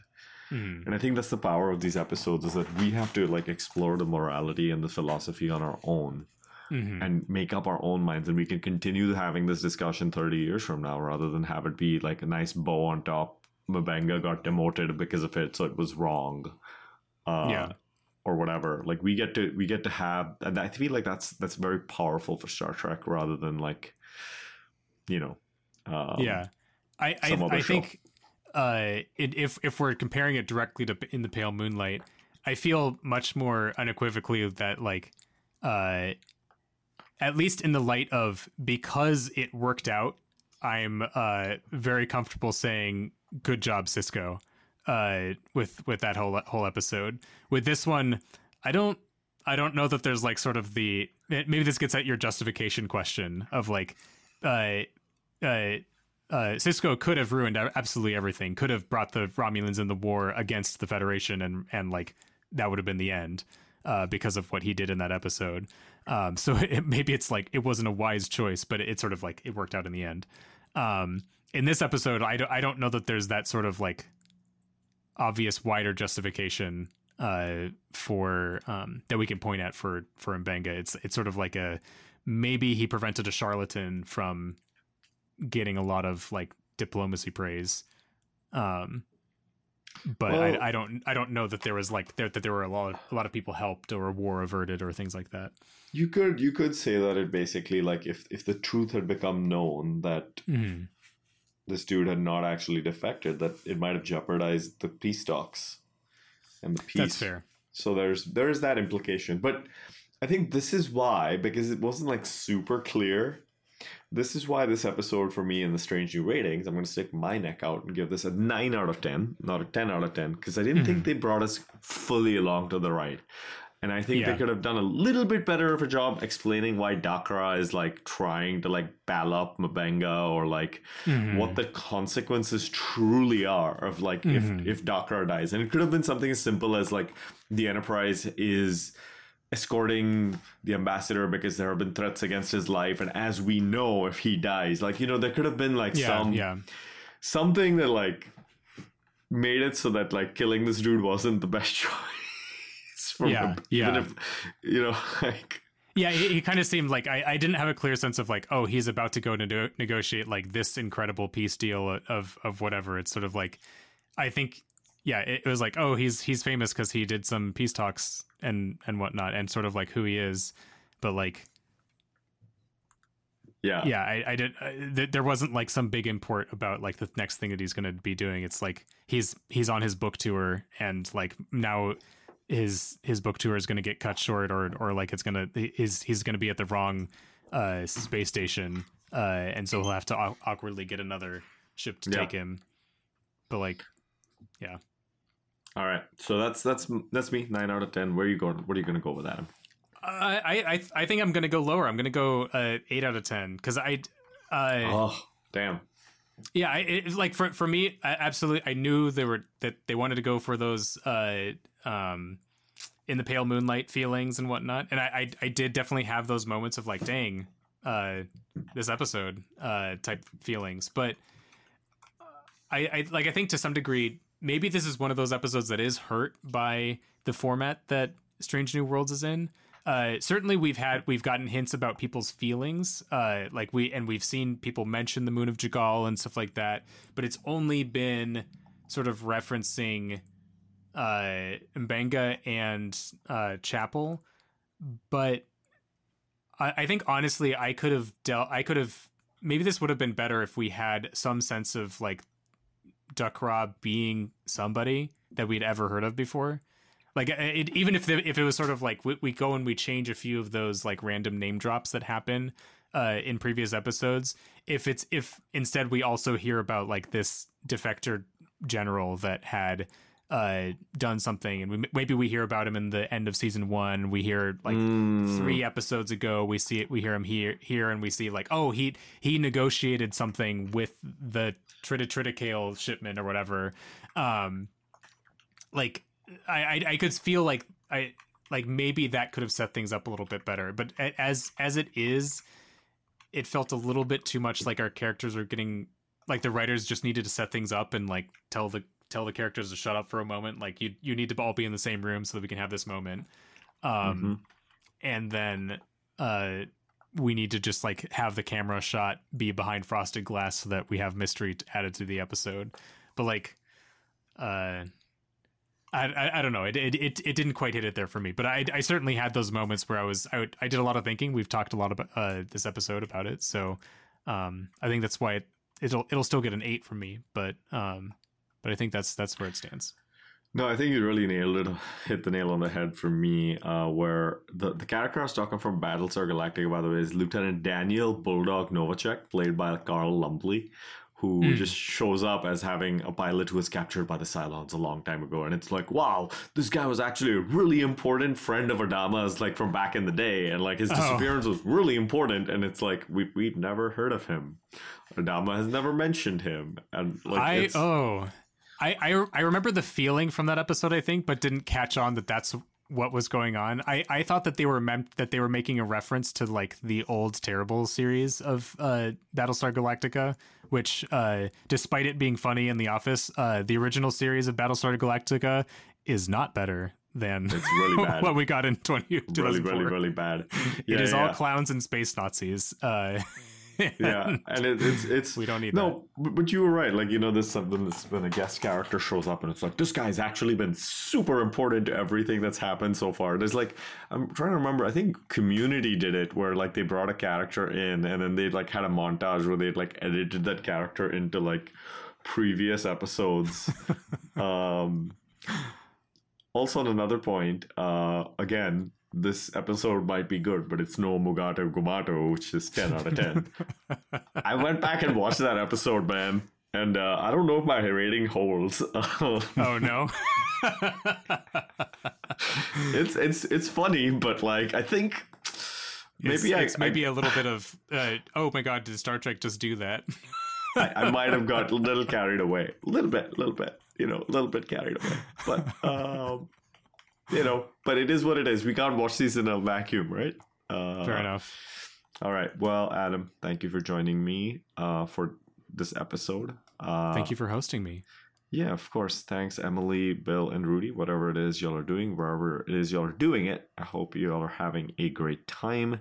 Mhm. And I think that's the power of these episodes is that we have to like explore the morality and the philosophy on our own Mhm. and make up our own minds and we can continue having this discussion 30 years from now rather than have it be like a nice bow on top M'Benga got demoted because of it so it was wrong. Uh, Yeah. or whatever. Like we get to we get to have and I feel like that's that's very powerful for Star Trek rather than like you know um, yeah i i, I think uh it, if if we're comparing it directly to in the pale moonlight i feel much more unequivocally that like uh at least in the light of because it worked out i'm uh very comfortable saying good job Sisko uh with with that whole whole episode. With this one i don't i don't know that there's like sort of the maybe this gets at your justification question of like uh Sisko could have ruined absolutely everything. Could have brought the Romulans in the war against the Federation, and and like that would have been the end uh, because of what he did in that episode. Um, so it, maybe it's like it wasn't a wise choice, but it, sort of like it worked out in the end. Um, in this episode, I don't I don't know that there's that sort of like obvious wider justification uh, for um, that we can point at for for M'Benga. It's it's sort of like a maybe he prevented a charlatan from getting a lot of like diplomacy praise. Um, but Well- I, I don't I don't know that there was like there that there were a lot of, a lot of people helped or a war averted or things like that. You could you could say that it basically like if if the truth had become known that Mhm. this dude had not actually defected, that it might have jeopardized the peace talks and the peace. That's fair. So there's there is that implication, but I think this is why because it wasn't like super clear. This is why this episode for me in the Strange New ratings, I'm going to stick my neck out and give this a nine out of ten, not a ten out of ten, because I didn't think they brought us fully along to the right. And I think Yeah. they could have done a little bit better of a job explaining why Dak'Rah is like trying to like ball up M'Benga or like Mhm. what the consequences truly are of like Mhm. if if Dak'Rah dies. And it could have been something as simple as like the Enterprise is escorting the ambassador because there have been threats against his life and as we know if he dies like you know there could have been like yeah, some yeah. something that like made it so that like killing this dude wasn't the best choice for Yeah, him, even yeah. if you know like Yeah, he, he kind of seemed like I, I didn't have a clear sense of like, oh, he's about to go to nego- negotiate like this incredible peace deal of of whatever. It's sort of like, I think, yeah, it, it was like, oh, he's he's famous because he did some peace talks and and whatnot, and sort of like who he is, but like, yeah yeah, I, I did. Uh, th- there wasn't like some big import about like the next thing that he's going to be doing. It's like he's he's on his book tour, and like now his his book tour is going to get cut short, or or like it's gonna he's he's going to be at the wrong uh, space station, uh, and so he'll have to au- awkwardly get another ship to Yeah. take him. But like, all right so that's that's that's me nine out of ten where are you going what are you gonna go with adam I I I, I think I'm going to go lower. I'm going to go uh, eight out of ten because I. Uh, oh damn Yeah, I, it, like for for me, I, absolutely. I knew they were that they wanted to go for those uh, um, in the pale moonlight feelings and whatnot, and I, I I did definitely have those moments of like, dang, uh, this episode uh, type feelings. But I, I like I think to some degree, maybe this is one of those episodes that is hurt by the format that Strange New Worlds is in. Uh, certainly, we've had we've gotten hints about people's feelings, uh, like we and we've seen people mention the Moon of J'Gal and stuff like that. But it's only been sort of referencing uh, M'Benga and uh, Chapel. But I, I think honestly, I could have dealt. I could have maybe this would have been better if we had some sense of like Dak'Rah being somebody that we'd ever heard of before. Like it, even if the, if it was sort of like we, we go and we change a few of those like random name drops that happen uh, in previous episodes. If it's if instead we also hear about like this defector general that had uh, done something, and we, maybe we hear about him in the end of season one. We hear like Mm. three episodes ago. We see it. We hear him here here, and we see like oh he he negotiated something with the Triticale shipment or whatever. Um, like I, I I could feel like I like maybe that could have set things up a little bit better. But as as it is, it felt a little bit too much like our characters are getting like the writers just needed to set things up and like tell the tell the characters to shut up for a moment. Like you you need to all be in the same room so that we can have this moment. Um, and then uh we need to just like have the camera shot be behind frosted glass so that we have mystery added to the episode. But like uh I, I, I don't know. It, it it it didn't quite hit it there for me. But I I certainly had those moments where I was I, would, I did a lot of thinking. We've talked a lot about uh this episode about it. So um I think that's why it, it'll it'll still get an 8 from me. But um but I think that's that's where it stands No, I think you really nailed it. Hit the nail on the head for me. Uh, where the the character I was talking from Battlestar Galactica, by the way, is Lieutenant Daniel Bulldog Novacek, played by Carl Lumbly, who Mm. just shows up as having a pilot who was captured by the Cylons a long time ago, and it's like, wow, this guy was actually a really important friend of Adama's, like from back in the day, and like his Oh. disappearance was really important, and it's like we we've never heard of him. Adama has never mentioned him, and like I oh, I, I I remember the feeling from that episode, I think, but didn't catch on that that's what was going on. I, I thought that they were meant that they were making a reference to like the old terrible series of uh, Battlestar Galactica, which uh, despite it being funny in The Office, uh, the original series of Battlestar Galactica is not better than It's really bad. what we got in 20, really, really, really bad. Yeah, it is yeah. all clowns and space Nazis. Uh, yeah, and it, it's it's We don't need no, but, but you were right. Like you know, this something this when a guest character shows up and it's like this guy's actually been super important to everything that's happened so far. There's like I'm trying to remember. I think Community did it where like they brought a character in and then they like had a montage where they like edited that character into like previous episodes. um, also on another point, uh, again. This episode might be good, but it's no Mugato Gumato, which is 10 out of 10. I went back and watched that episode, man, and uh, I don't know if my rating holds. oh no. it's it's it's funny, but like I think It's- maybe I, it's maybe a little bit of uh, oh my god, did Star Trek just do that? I, I might have got a little carried away, a little bit, a little bit, you know, a little bit carried away, but um, you know, but it is what it is. We can't watch these in a vacuum, right? Uh, Fair enough. All right. Well, Adam, thank you for joining me uh, for this episode. Uh, Thank you for hosting me. Yeah, of course. Thanks, Emily, Bill, and Rudy. Whatever it is y'all are doing, wherever it is y'all are doing it, I hope you all are having a great time.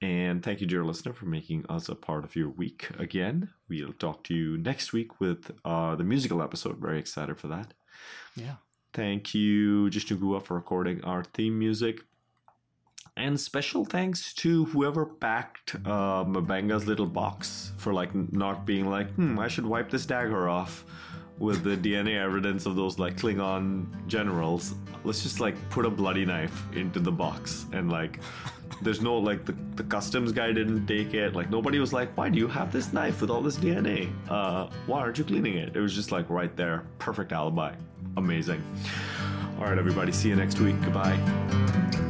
And thank you, dear listener, for making us a part of your week again. We'll talk to you next week with uh, the musical episode. Very excited for that. Yeah. Thank you, Jishnu Gua, for recording our theme music. And special thanks to whoever packed uh, M'Benga's little box for like not being like, hmm, I should wipe this dagger off with the DNA evidence of those like Klingon generals. Let's just like put a bloody knife into the box and like there's no like the, the customs guy didn't take it. Like nobody was like, why do you have this knife with all this DNA? Uh, why aren't you cleaning it? It was just like right there. Perfect alibi amazing. All right, everybody. See you next week. Goodbye.